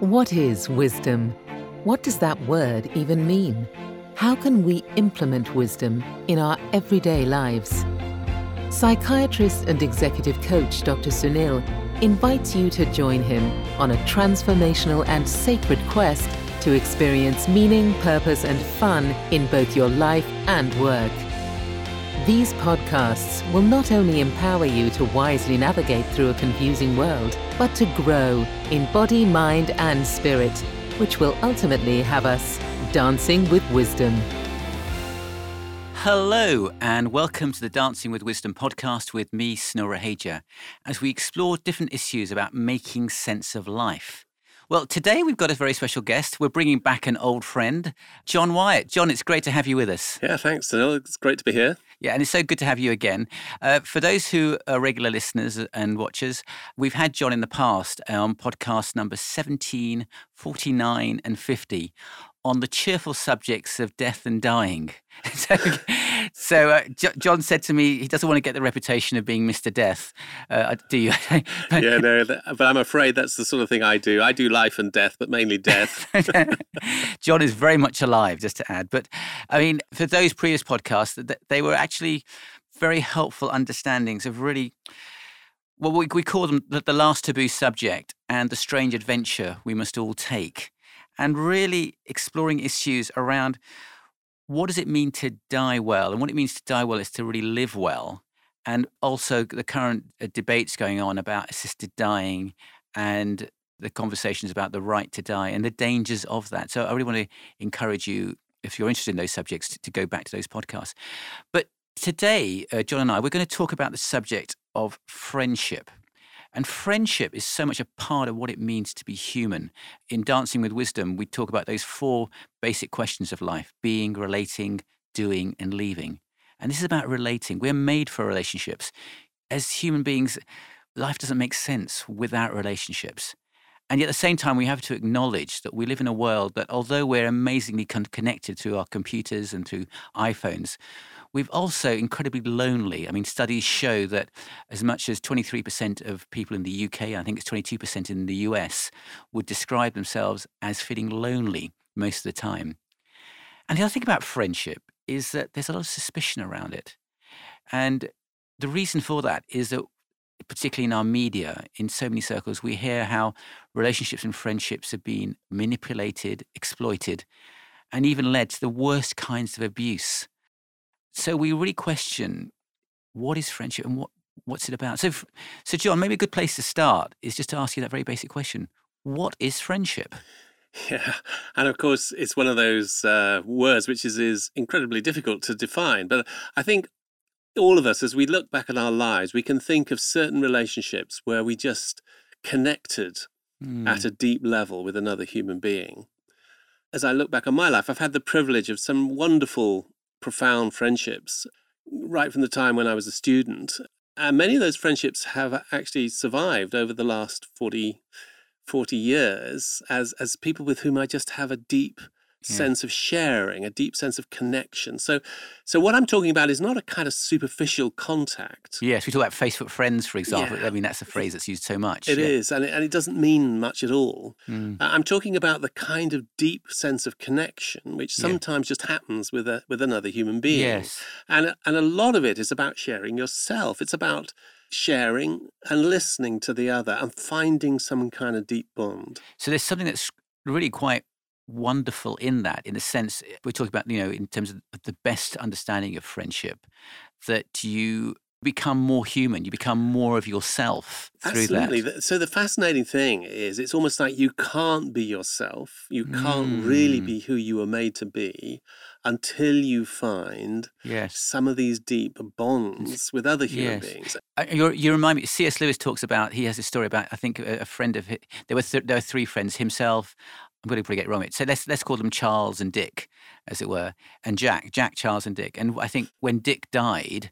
What is wisdom? What does that word even mean? How can we implement wisdom in our everyday lives? Psychiatrist and executive coach Dr. Sunil invites you to join him on a transformational and sacred quest to experience meaning, purpose, and fun in both your life and work. These podcasts will not only empower you to wisely navigate through a confusing world, but to grow in body, mind, and spirit, which will ultimately have us dancing with wisdom. Hello, and welcome to the Dancing with Wisdom podcast with me, Sunil Raheja, as we explore different issues about making sense of life. Well, today we've got a very special guest. We're bringing back an old friend, John Wyatt. John, it's great to have you with us. Yeah, thanks, Sunil. It's great to be here. Yeah, and it's so good to have you again. Uh, for those who are regular listeners and watchers, we've had John in the past on podcast number 17, 49, and 50 on the cheerful subjects of death and dying. so, so uh, J- John said to me, he doesn't want to get the reputation of being Mr. Death. Uh, do you? yeah, no, but I'm afraid that's the sort of thing I do. I do life and death, but mainly death. John is very much alive, just to add. But I mean, for those previous podcasts, they were actually very helpful understandings of really well, we, we call them the, the last taboo subject and the strange adventure we must all take and really exploring issues around what does it mean to die well? And what it means to die well is to really live well. And also the current uh, debates going on about assisted dying and the conversations about the right to die and the dangers of that. So I really want to encourage you, if you're interested in those subjects, to, go back to those podcasts. But today, uh, John and I, we're going to talk about the subject of friendship. And friendship is so much a part of what it means to be human. In Dancing with Wisdom, we talk about those four basic questions of life being, relating, doing, and leaving. And this is about relating. We're made for relationships. As human beings, life doesn't make sense without relationships. And yet at the same time, we have to acknowledge that we live in a world that, although we're amazingly connected to our computers and to iPhones, We've also incredibly lonely. I mean, studies show that as much as 23% of people in the UK, I think it's 22% in the US, would describe themselves as feeling lonely most of the time. And the other thing about friendship is that there's a lot of suspicion around it. And the reason for that is that particularly in our media, in so many circles, we hear how relationships and friendships have been manipulated, exploited, and even led to the worst kinds of abuse. So we really question what is friendship and what, what's it about. So, so John, maybe a good place to start is just to ask you that very basic question: What is friendship? Yeah, and of course, it's one of those uh, words which is is incredibly difficult to define. But I think all of us, as we look back at our lives, we can think of certain relationships where we just connected mm. at hmm. a deep level with another human being. As I look back on my life, I've had the privilege of some wonderful profound friendships right from the time when I was a student. And many of those friendships have actually survived over the last 40, 40 years as, as people with whom I just have a deep sense of sharing, a deep sense of connection. So, so what I'm talking about is not a kind of superficial contact. Yes, we talk about Facebook friends, for example. Yeah. I mean, that's a phrase that's used so much. It yeah. is, and it, and it doesn't mean much at all. Mm. I'm talking about the kind of deep sense of connection which sometimes just happens with a with another human being. Yes, and and a lot of it is about sharing yourself. It's about sharing and listening to the other and finding some kind of deep bond. So there's something that's really quite wonderful in that, in a sense, eh, we're talking about, you know, in terms of the best understanding of friendship, that you become more human, you become more of yourself through Absolutely. that. So the fascinating thing is it's almost like you can't be yourself. You can't mm. really be who you were made to be until you find yes. some of these deep bonds with other human yes. beings. Uh, you remind me, C.S. Lewis talks about, he has a story about, I think, a, a friend of his, there were, th- there were three friends, himself, I'm going to probably get it wrong. So let's let's call them Charles and Dick, as it were, and Jack, Jack, Charles, and Dick. And I think when Dick died,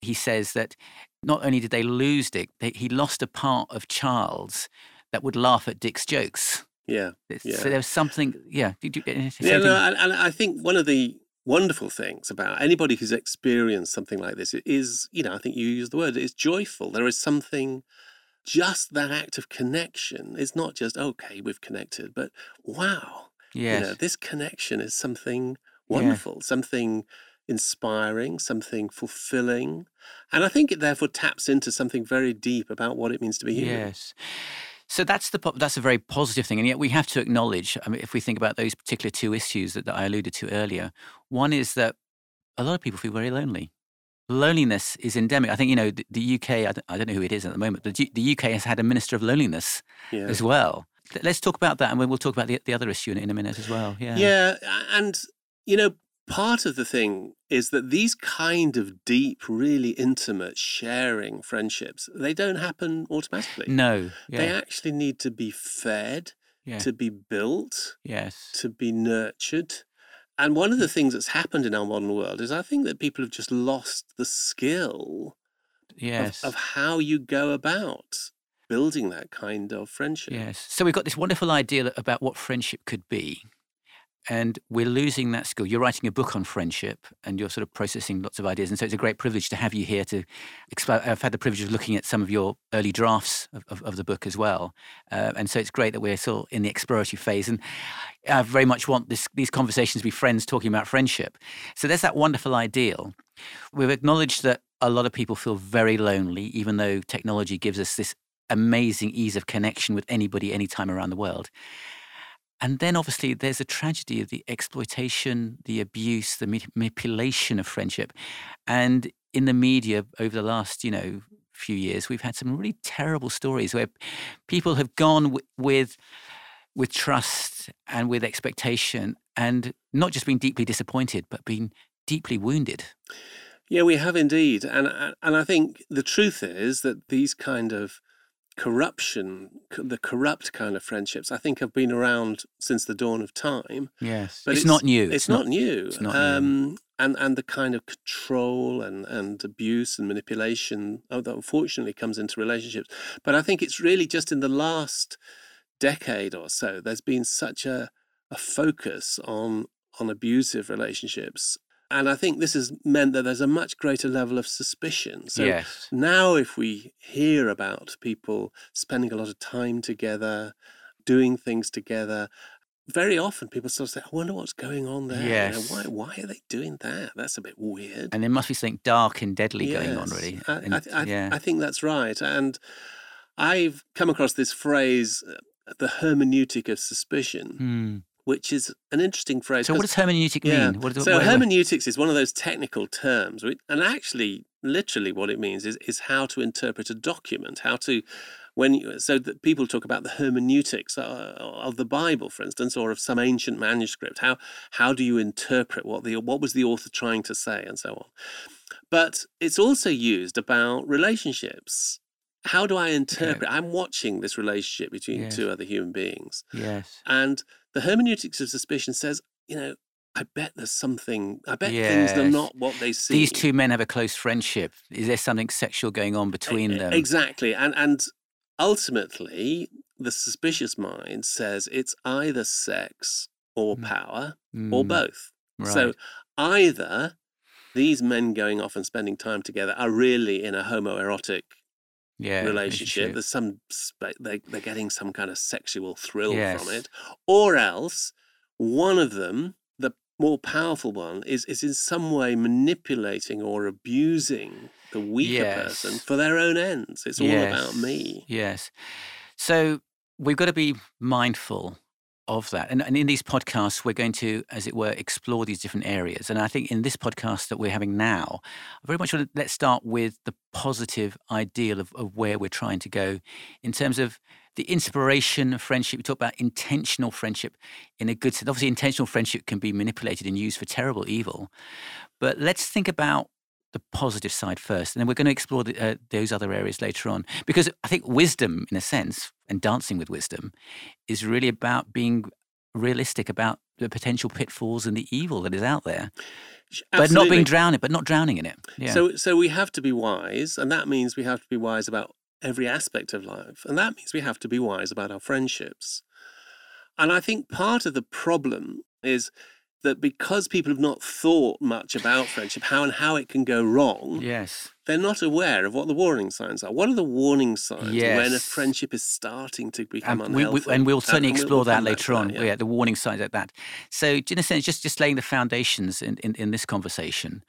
he says that not only did they lose Dick, they, he lost a part of Charles that would laugh at Dick's jokes. Yeah. yeah. So there was something. Yeah. Did you, get anything? yeah. No, and, and I think one of the wonderful things about anybody who's experienced something like this is, you know, I think you use the word, it's joyful. There is something just that act of connection is not just okay, we've connected, but wow, Yes. you know, this connection is something wonderful, something inspiring, something fulfilling. And I think it therefore taps into something very deep about what it means to be human. Yes. So that's the that's a very positive thing, and yet we have to acknowledge. I mean, if we think about those particular two issues that, that I alluded to earlier, one is that a lot of people feel very lonely. Loneliness is endemic. I think you know the, the UK. I don't, I don't know who it is at the moment, but the, the UK has had a minister of loneliness Yeah. as well. Let- Let's talk about that, and we'll talk about the, the other issue in, in a minute as well. Yeah. Yeah, and you know, part of the thing is that these kind of deep, really intimate sharing friendships, they don't happen automatically. No. They actually need to be fed, yeah. to be built, yes. to be nurtured. And one of the things that's happened in our modern world is I think that people have just lost the skill of, of how you go about building that kind of friendship. Yes. So we've got this wonderful idea about what friendship could be. And we're losing that skill. You're writing a book on friendship and you're sort of processing lots of ideas. And so it's a great privilege to have you here to explore. I've had the privilege of looking at some of your early drafts of, of, of the book as well. Uh, and so it's great that we're still in the exploratory phase. And I very much want this, these conversations to be friends talking about friendship. So there's that wonderful ideal. We've acknowledged that a lot of people feel very lonely, even though technology gives us this amazing ease of connection with anybody, anytime around the world. And then obviously there's a tragedy of the exploitation, the abuse, the manipulation of friendship. And in the media over the last, you know, few years, we've had some really terrible stories where people have gone w- with with trust and with expectation and not just been deeply disappointed, but been deeply wounded. Yeah, we have indeed, and and I think the truth is that these kind of corruption, the corrupt kind of friendships, I think have been around since the dawn of time. Yes. But it's, not new. It's, not, new. it's not new. um, And and the kind of control and and abuse and manipulation oh, that unfortunately comes into relationships. But I think it's really just in the last decade or so there's been such a a focus on on abusive relationships. And I think this has meant that there's a much greater level of suspicion. So yes. now, if we hear about people spending a lot of time together, doing things together, very often people sort of say, "I wonder what's going on there. You know, why? Why are they doing that? That's a bit weird." And there must be something dark and deadly going on, really. I, And- I, th- I, th- yeah. I think that's right. And I've come across this phrase, uh, "the hermeneutic of suspicion," Hmm. Which is an interesting phrase. So, what does hermeneutic yeah. mean? What, So what- what- hermeneutics is one of those technical terms, and actually, literally, what it means is is how to interpret a document, how to when you, so that people talk about the hermeneutics uh, of the Bible, for instance, or of some ancient manuscript. How how do you interpret what the what was the author trying to say, and so on. But it's also used about relationships. How do I interpret? I'm watching this relationship between Yes. two other human beings. yes. And the hermeneutics of suspicion says, you know, I bet there's something, I bet things are not what they seem. These two men have a close friendship. Is there something sexual going on between E- them? Exactly. And, and ultimately, the suspicious mind says it's either sex or Mm. power or Mm, both. Right. So either these men going off and spending time together are really in a homoerotic yeah, relationship. There's some they they're getting some kind of sexual thrill from it, or else one of them, the more powerful one, is is in some way manipulating or abusing the weaker person for their own ends. It's all about me. Yes. So we've got to be mindful of that. And, and in these podcasts, we're going to, as it were, explore these different areas. And I think in this podcast that we're having now, I very much want to let's start with the positive ideal of, of where we're trying to go in terms of the inspiration of friendship. We talk about intentional friendship in a good sense. Obviously, intentional friendship can be manipulated and used for terrible evil. But let's think about the positive side first, and then we're going to explore the, uh, those other areas later on. Because I think wisdom, in a sense, and dancing with wisdom, is really about being realistic about the potential pitfalls and the evil that is out there, Sh- but not being drowned, but not drowning in it. Yeah. So so we have to be wise, and that means we have to be wise about every aspect of life, and that means we have to be wise about our friendships. And I think part of the problem is that because people have not thought much about friendship, how and how it can go wrong, yes. they're not aware of what the warning signs are. What are the warning signs when a friendship is starting to become And, we, unhealthy? we, and we'll uh, certainly we'll- explore we'll that later on. that, yeah. the warning signs like that. So, in a sense, just just laying the foundations in, in, in this conversation,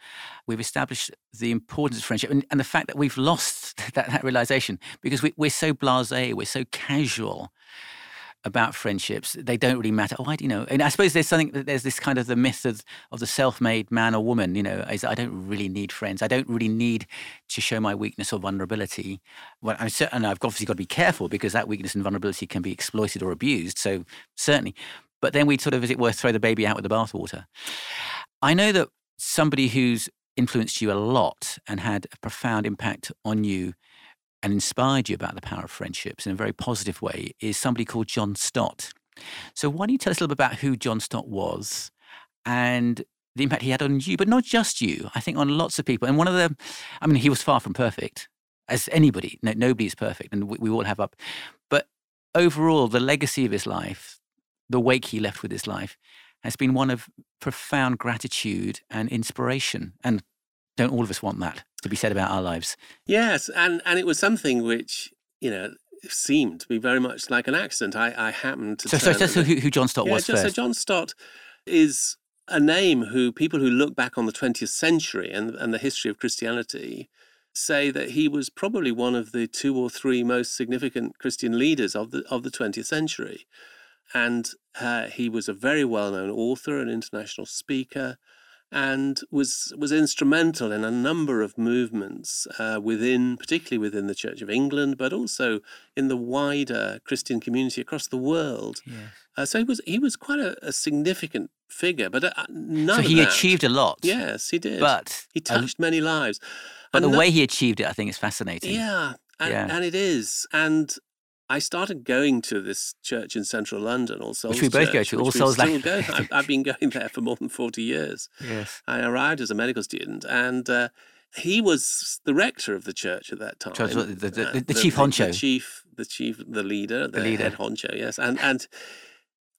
we've established the importance of friendship and, and the fact that we've lost that, that realization because we, we're so blasé, we're so casual about friendships. They don't really matter. Oh, I, you know, and I suppose there's something. There's this kind of the myth of, of the self-made man or woman. You know, is I don't really need friends. I don't really need to show my weakness or vulnerability. Well, I'm certain I've obviously got to be careful because that weakness and vulnerability can be exploited or abused. So certainly, but then we sort of, as it were, throw the baby out with the bathwater. I know that somebody who's influenced you a lot and had a profound impact on you and inspired you about the power of friendships in a very positive way is somebody called John Stott. So, why don't you tell us a little bit about who John Stott was and the impact he had on you, but not just you, I think on lots of people. And one of the, I mean, he was far from perfect, as anybody, no, nobody is perfect, and we, we all have up. But overall, the legacy of his life, the wake he left with his life, has been one of profound gratitude and inspiration. And don't all of us want that to be said about our lives? Yes, and and it was something which you know seemed to be very much like an accident. I I happened to So, so turn tell us at the- who, who John Stott yeah, was just, so. John Stott is a name who people who look back on the 20th century and, and the history of Christianity say that he was probably one of the two or three most significant Christian leaders of the of the 20th century. And uh, he was a very well-known author, an international speaker, and was was instrumental in a number of movements uh, within, particularly within the Church of England, but also in the wider Christian community across the world. Yes. Uh, so he was he was quite a, a significant figure, but uh, none So he that- achieved a lot. Yes, he did. But, he touched many lives. but the And no- way he achieved it, I think, is fascinating. yeah, and, Yeah. and it is. And I started going to this church in central London, All Souls Which we both go Church, to, All Souls still go. I've, I've been going there for more than forty years. Yes. I arrived as a medical student, and uh, he was the rector of the church at that time. The- the- the- Uh, the chief honcho. the chief, the chief, the leader, the, leader. head honcho. Yes, and and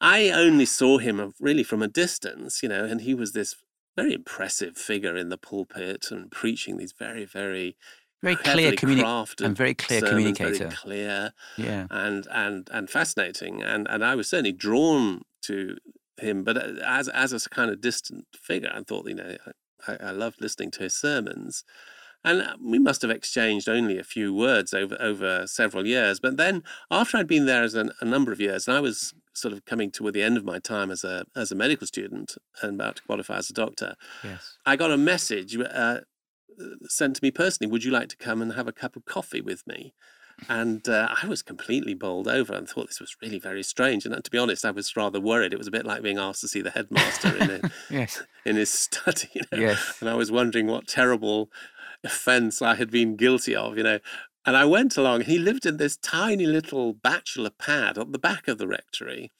I only saw him really from a distance, you know, and he was this very impressive figure in the pulpit and preaching these very, very Very clear communicator crafted and very clear sermons, communicator. very clear Yeah. and and and fascinating, and and I was certainly drawn to him, but uh, as as a kind of distant figure, I thought, you know, I, I loved listening to his sermons. And uh, we must have exchanged only a few words over over several years. But then, after I'd been there as an, a number of years, and I was sort of coming toward the end of my time as a as a medical student and about to qualify as a doctor, Yes. I got a message uh, sent to me personally. Would you like to come and have a cup of coffee with me? And uh, I was completely bowled over and thought this was really very strange. And uh, to be honest, I was rather worried. It was a bit like being asked to see the headmaster in, a, Yes. in his study. You know? Yes. And I was wondering what terrible offence I had been guilty of, you know. And I went along. He lived in this tiny little bachelor pad at the back of the rectory.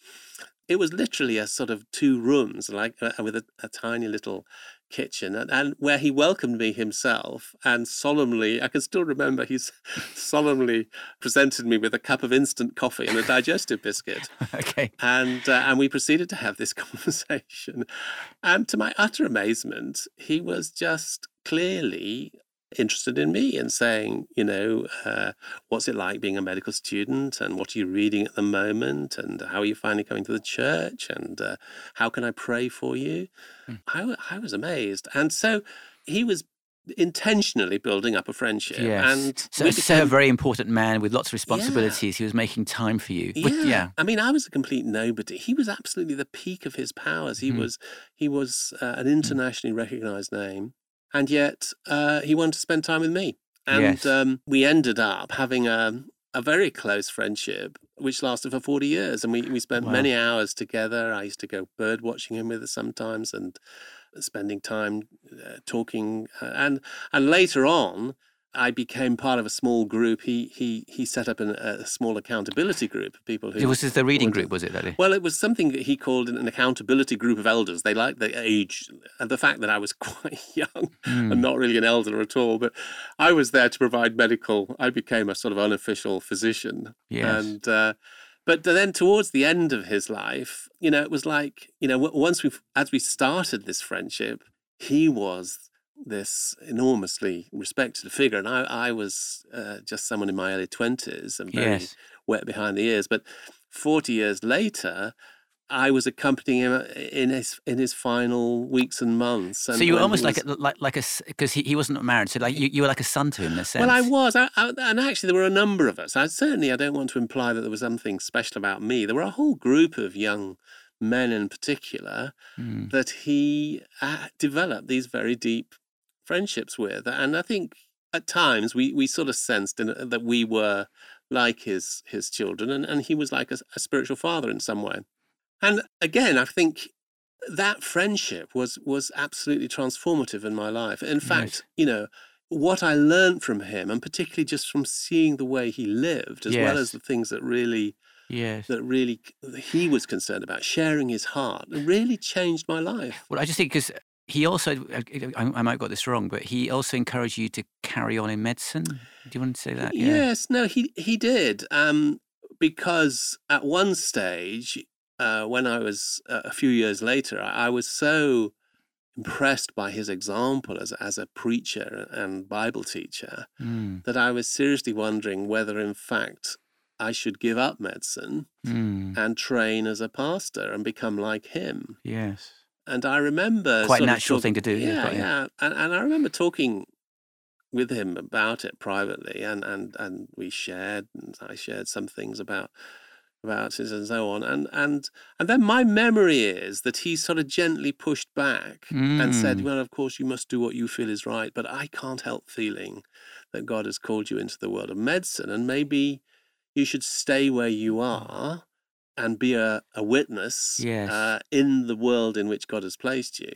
It was literally a sort of two rooms, like uh, with a, a tiny little kitchen, and, and where he welcomed me himself and solemnly, I can still remember, he solemnly presented me with a cup of instant coffee and a digestive biscuit okay. and uh, and we proceeded to have this conversation and to my utter amazement he was just clearly interested in me and saying you know uh, what's it like being a medical student and what are you reading at the moment and how are you finally coming to the church and uh, how can i pray for you I, I was amazed and so he was intentionally building up a friendship Yes. and so, we so a very important man with lots of responsibilities. He was making time for you. But- yeah. yeah. I mean, I was a complete nobody. He was absolutely the peak of his powers. He Mhm. was he was uh, an internationally recognized name, and yet uh, he wanted to spend time with me. And Yes. um, we ended up having a a very close friendship, which lasted for forty years, and we we spent Wow. many hours together. I used to go bird watching him with us sometimes, and spending time uh, talking, uh, and and later on. I became part of a small group. He he he set up an, a small accountability group of people who It was just the reading group, was it, Daddy? well, it was something that he called an accountability group of elders. They liked the age and the fact that I was quite young Hmm. and not really an elder at all. But I was there to provide medical. I became a sort of unofficial physician. Yes. And uh, but then towards the end of his life, you know, it was like you know, once we as we started this friendship, he was this enormously respected figure, and I, I was uh, just someone in my early twenties and very Yes. wet behind the ears. But forty years later, I was accompanying him uh, in his in his final weeks and months. So you were almost like a, like like a because he, he wasn't married, so like you, you were like a son to him in a sense. Well, I was, I, I, and actually, there were a number of us. I certainly, I don't want to imply that there was something special about me. There were a whole group of young men, in particular, Mm. that he uh, developed these very deep friendships with, and I think at times we we sort of sensed in, uh, that we were like his his children, and, and he was like a, a spiritual father in some way. And again, I think that friendship was was absolutely transformative in my life. In fact, you know, what I learned from him, and particularly just from seeing the way he lived, as well as the things that really Yes. that really that he was concerned about, sharing his heart, really changed my life. Well, I just think because he also, I, I might have got this wrong, but he also encouraged you to carry on in medicine. Do you want to say that? Yes, no, he he did. Um, because at one stage, uh, when I was uh, a few years later, I, I was so impressed by his example as as a preacher and Bible teacher Mm, that I was seriously wondering whether, in fact, I should give up medicine mm, and train as a pastor and become like him. yes. And I remember Quite a natural talk- thing to do, yeah, Yeah, yeah. And, and I remember talking with him about it privately, and and and we shared, and I shared some things about about it and so on. And and and then my memory is that he sort of gently pushed back and said, Mm. "Well, of course you must do what you feel is right, but I can't help feeling that God has called you into the world of medicine, and maybe you should stay where you are." And be a, a witness Yes. uh, in the world in which God has placed you.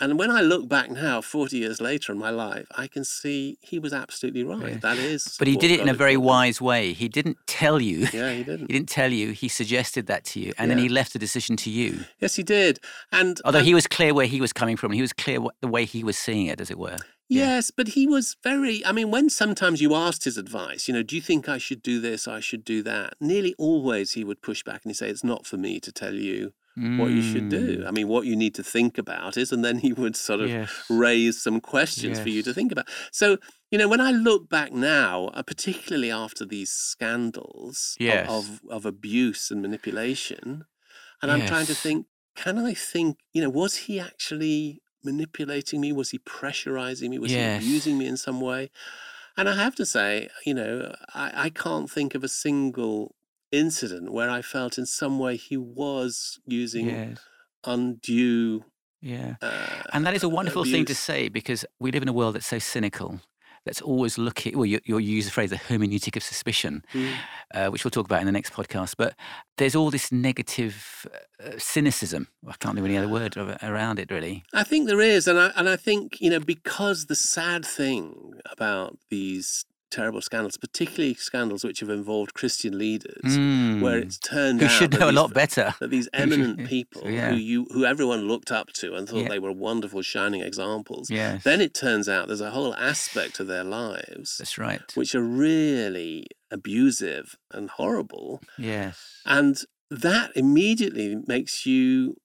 And when I look back now, 40 years later in my life, I can see he was absolutely right. Yeah. That is. But he did it in a very wise way. He didn't tell you. Yeah, he didn't. He didn't tell you. He suggested that to you, and then he left the decision to you. Yes, he did. And Although and- he was clear where he was coming from, he was clear what, the way he was seeing it, as it were. yeah. Yes, but he was very. I mean, when sometimes you asked his advice, you know, do you think I should do this? I should do that. Nearly always he would push back and he'd say, it's not for me to tell you what you should do. Mm, I mean, what you need to think about is, and then he would sort of Yes. raise some questions for you to think about. So, you know, when I look back now, uh, particularly after these scandals of- Yes. of, of, abuse and manipulation, and I'm trying to think, can I think, you know, was he actually manipulating me? Was he pressurizing me? Was Yes. he abusing me in some way? And I have to say, you know, I, I can't think of a single incident where I felt in some way he was using Yes. undue. Yeah. Uh, And that is a wonderful thing to say because we live in a world that's so cynical. That's always looking. Well, you, you use the phrase "the hermeneutic of suspicion," Mm. uh, which we'll talk about in the next podcast. But there's all this negative uh, cynicism. I can't think of any other word around it, really. I think there is, and I and I think you know because the sad thing about these terrible scandals, particularly scandals which have involved Christian leaders, where Mm. it's turned who out should that know a lot better. that these should- eminent people yeah. who you who everyone looked up to and thought Yeah. they were wonderful shining examples, Yes, then it turns out there's a whole aspect of their lives that's right. which are really abusive and horrible, Yes, and that immediately makes you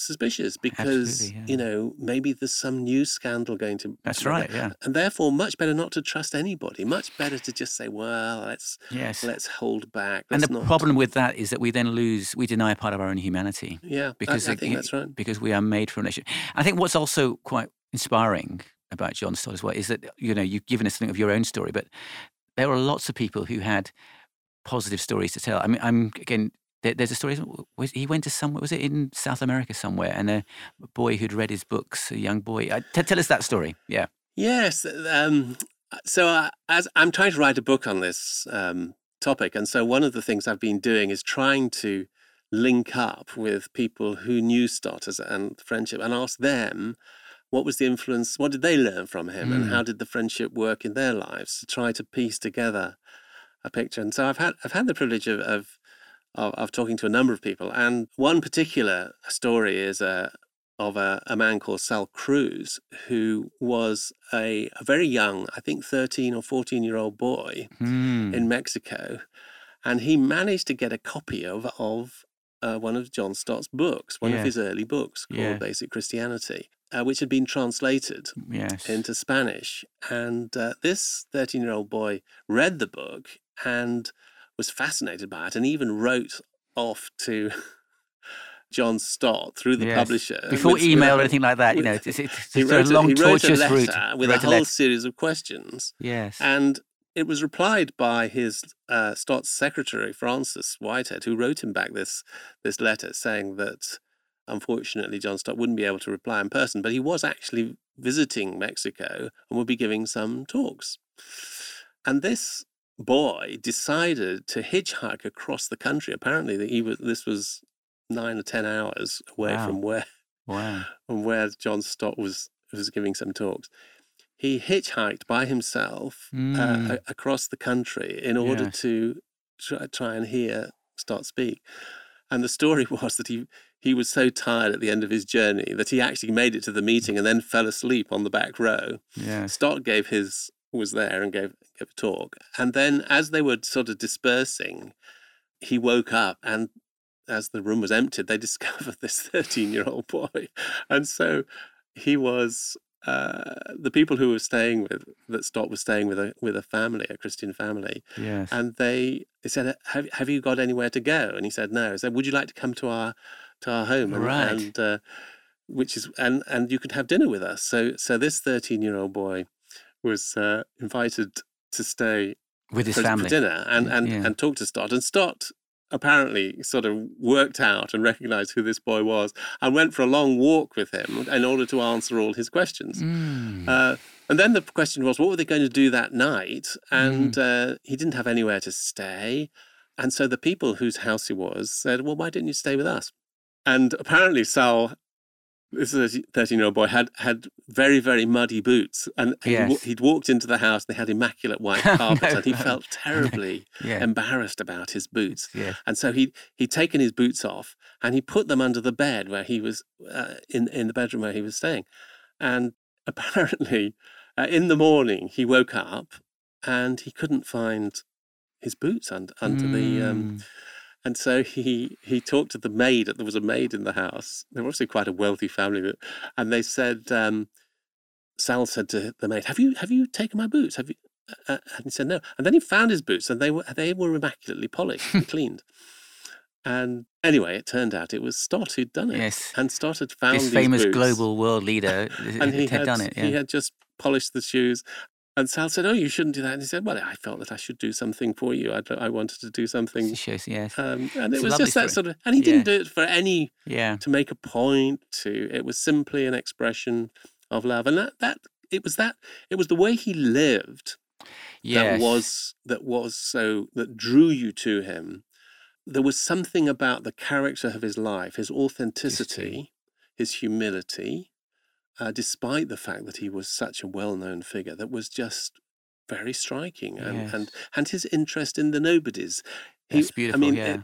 suspicious because yeah. you know maybe there's some new scandal going to that's right. Yeah. and therefore much better not to trust anybody much better to just say well let's Yes. let's hold back and let's the not problem with that is that we then lose, we deny a part of our own humanity. yeah because I, I think it- that's right because we are made for a relation. I think what's also quite inspiring about john's story as well is that you know you've given us something of your own story, but there are lots of people who had positive stories to tell. I mean, I'm again. There, there's a story. Was, he went to somewhere. Was it in South America somewhere? And a boy who'd read his books, a young boy. Uh, t- tell us that story. Yeah. Yes. Um, so uh, as I'm trying to write a book on this um, topic, and so one of the things I've been doing is trying to link up with people who knew Stott as, and friendship, and ask them what was the influence, what did they learn from him, and Mm. how did the friendship work in their lives to try to piece together a picture. And so I've had I've had the privilege of of, of, of talking to a number of people, and one particular story is a of a, a man called Sal Cruz, who was a, a very young, I think 13 or 14 year old boy Hmm. in Mexico. And he managed to get a copy of, of uh, one of John Stott's books, one Yeah. of his early books called Yeah. Basic Christianity. uh, which had been translated Yes. into Spanish. And uh, this 13 year old boy read the book and was fascinated by it and even wrote off to John Stott through the Yes. publisher. Before with- with email or anything like that, you know, it's, it's, a wrote, a, long, he wrote a tortuous letter route. with a whole letter. series of questions. Yes. And it was replied by his uh, Stott's secretary, Frances Whitehead, who wrote him back this, this letter saying that unfortunately John Stott wouldn't be able to reply in person, but he was actually visiting Mexico and would be giving some talks. And this boy decided to hitchhike across the country. Apparently, that he was, this was nine or ten hours away Wow. from where wow. from where John Stott was was giving some talks. He hitchhiked by himself uh, Mm. a- across the country in order Yes. to try, try and hear Stott speak. And the story was that he he was so tired at the end of his journey that he actually made it to the meeting and then fell asleep on the back row. Yes. Stott gave his was there and gave gave a talk, and then as they were sort of dispersing, he woke up and. As the room was emptied, they discovered this 13 year old boy. And so he was uh, the people who were staying with that Stott was staying with a with a family, a Christian family, Yes. and they they said, "Have have you got anywhere to go?" And he said, "No." I said, "Would you like to come to our to our home?" And, Right. and uh, which is and and you could have dinner with us. So so this thirteen year old boy was uh, invited to stay With his for, for dinner and and Yeah. and talk to Stott. And Stott apparently sort of worked out and recognized who this boy was and went for a long walk with him in order to answer all his questions. Mm. Uh, and then the question was, what were they going to do that night? And Mm. uh, he didn't have anywhere to stay. And so the people whose house he was said, well, why didn't you stay with us? And apparently Sal, this is a 13 year old boy, had, had very, very muddy boots. And he Yes. he'd walked into the house, they had immaculate white carpet, No, and he no, felt terribly yeah. embarrassed about his boots. yes. And so he he'd taken his boots off and he put them under the bed where he was uh, in in the bedroom where he was staying. And apparently, uh, in the morning he woke up and he couldn't find his boots under under the. Um, Mm. And so he he talked to the maid. There was a maid in the house. They were obviously quite a wealthy family, and they said. Um, Sal said to the maid, "Have you have you taken my boots? Have you?" Uh, and he said no. And then he found his boots, and they were they were immaculately polished and cleaned. And anyway, it turned out it was Stott who'd done it. Yes. And Stott had found his boots. This famous boots, global world leader and he had, had done it. Yeah. He had just polished the shoes. And Sal said, "Oh, you shouldn't do that." And he said, "Well, I felt that I should do something for you. I, I wanted to do something." Shows, yes. Um, and It's it was just that story. sort of, and he didn't do it for any yeah. to make a point. To it was simply an expression of love, and that that it was that it was the way he lived Yes. that was that was so that drew you to him. There was something about the character of his life, his authenticity, his humility, uh, despite the fact that he was such a well-known figure, that was just very striking, and and Yes. and his interest in the nobodies. He- That's beautiful. I mean, yeah. it-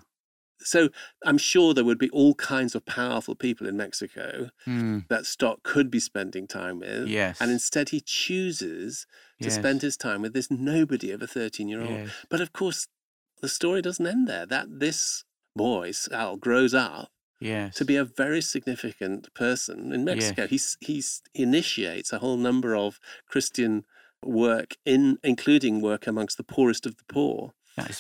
so I'm sure there would be all kinds of powerful people in Mexico Mm, that Stott could be spending time with. yes. And instead, he chooses to yes. spend his time with this nobody of a 13 year old. yes. But of course, the story doesn't end there. That this boy, Sal, grows up Yes. to be a very significant person in Mexico. Yes. He's, he's initiates a whole number of Christian work, in including work amongst the poorest of the poor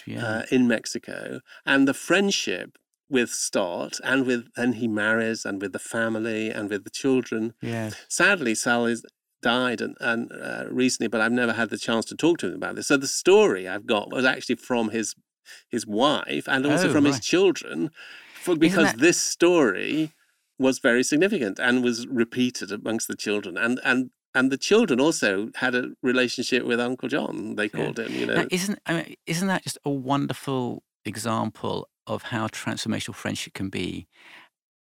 yeah. uh, in Mexico, and the friendship with Stott, and with then he marries, and with the family, and with the children. yes. Sadly, Sal is died and, and uh, recently, but I've never had the chance to talk to him about this. So the story I've got was actually from his his wife and also Oh, from his children, because that- this story was very significant and was repeated amongst the children, and and and the children also had a relationship with Uncle John. They Yeah. called him, you know. Now, isn't I mean, isn't that just a wonderful example of how transformational friendship can be,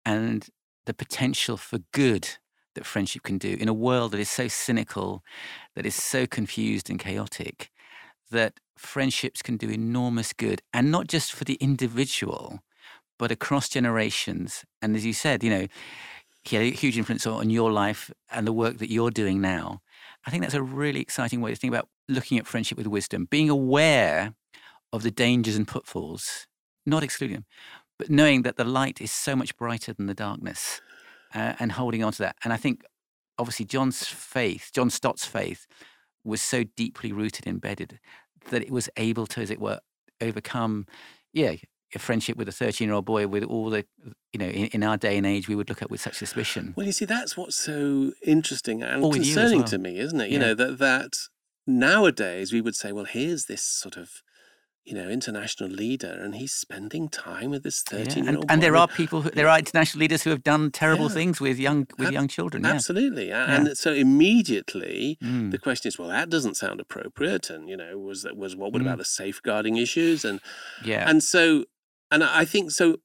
and the potential for good that friendship can do in a world that is so cynical, that is so confused and chaotic, that friendships can do enormous good, and not just for the individual, but across generations. And as you said, you know, he had a huge influence on your life and the work that you're doing now. I think that's a really exciting way to think about looking at friendship with wisdom, being aware of the dangers and pitfalls, not excluding them, but knowing that the light is so much brighter than the darkness uh, and holding on to that. And I think obviously John's faith, John Stott's faith, was so deeply rooted, embedded that it was able to, as it were, overcome, yeah, a friendship with a 13 year old boy with all the, you know, in, in, our day and age, we would look at with such suspicion. Well, you see, that's what's so interesting and all concerning well. to me, isn't it? You yeah. know, that, that nowadays we would say, well, here's this sort of you know, international leader, and he's spending time with this thirteen-year-old. Yeah. And, and, there are people, who, there are international leaders who have done terrible yeah. things with young with Ab- young children. Yeah. Absolutely, and so immediately mm. the question is, well, that doesn't sound appropriate, and you know, was that was what? What mm. about the safeguarding issues? And yeah, and so, and I think so.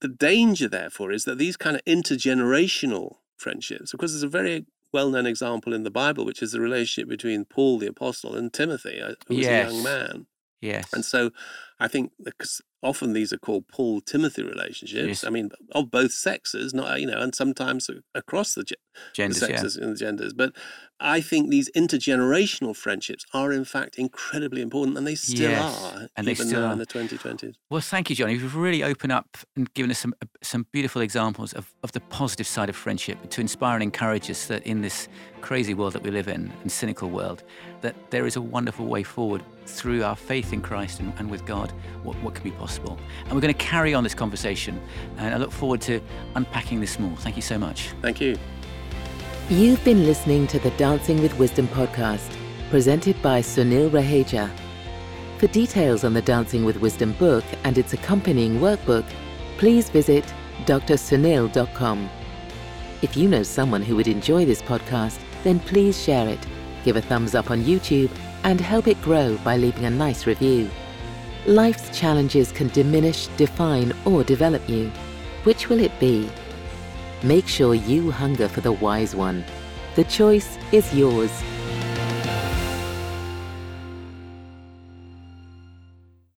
The danger, therefore, is that these kind of intergenerational friendships, of course, there's a very well-known example in the Bible, which is the relationship between Paul the apostle and Timothy, uh, who was yes. a young man. Yes. And so I think because often these are called Paul Timothy relationships. Yes. I mean, of both sexes, not you know, and sometimes across the, genders, the sexes yeah. and the genders. But I think these intergenerational friendships are in fact incredibly important, and they still yes. are, and even they still now are. in the 2020s. Well, thank you, Johnny. You've really opened up and given us some uh, some beautiful examples of, of the positive side of friendship to inspire and encourage us that in this crazy world that we live in, and cynical world, that there is a wonderful way forward through our faith in Christ and, and with God. What, what can be possible? And we're going to carry on this conversation, and I look forward to unpacking this more. Thank you so much. Thank you. You've been listening to the Dancing with Wisdom podcast, presented by Sunil Raheja. For details on the Dancing with Wisdom book and its accompanying workbook, please visit drsunil.com. If you know someone who would enjoy this podcast, then please share it, give a thumbs up on YouTube, and help it grow by leaving a nice review. Life's challenges can diminish, define, or develop you. Which will it be? Make sure you hunger for the wise one. The choice is yours.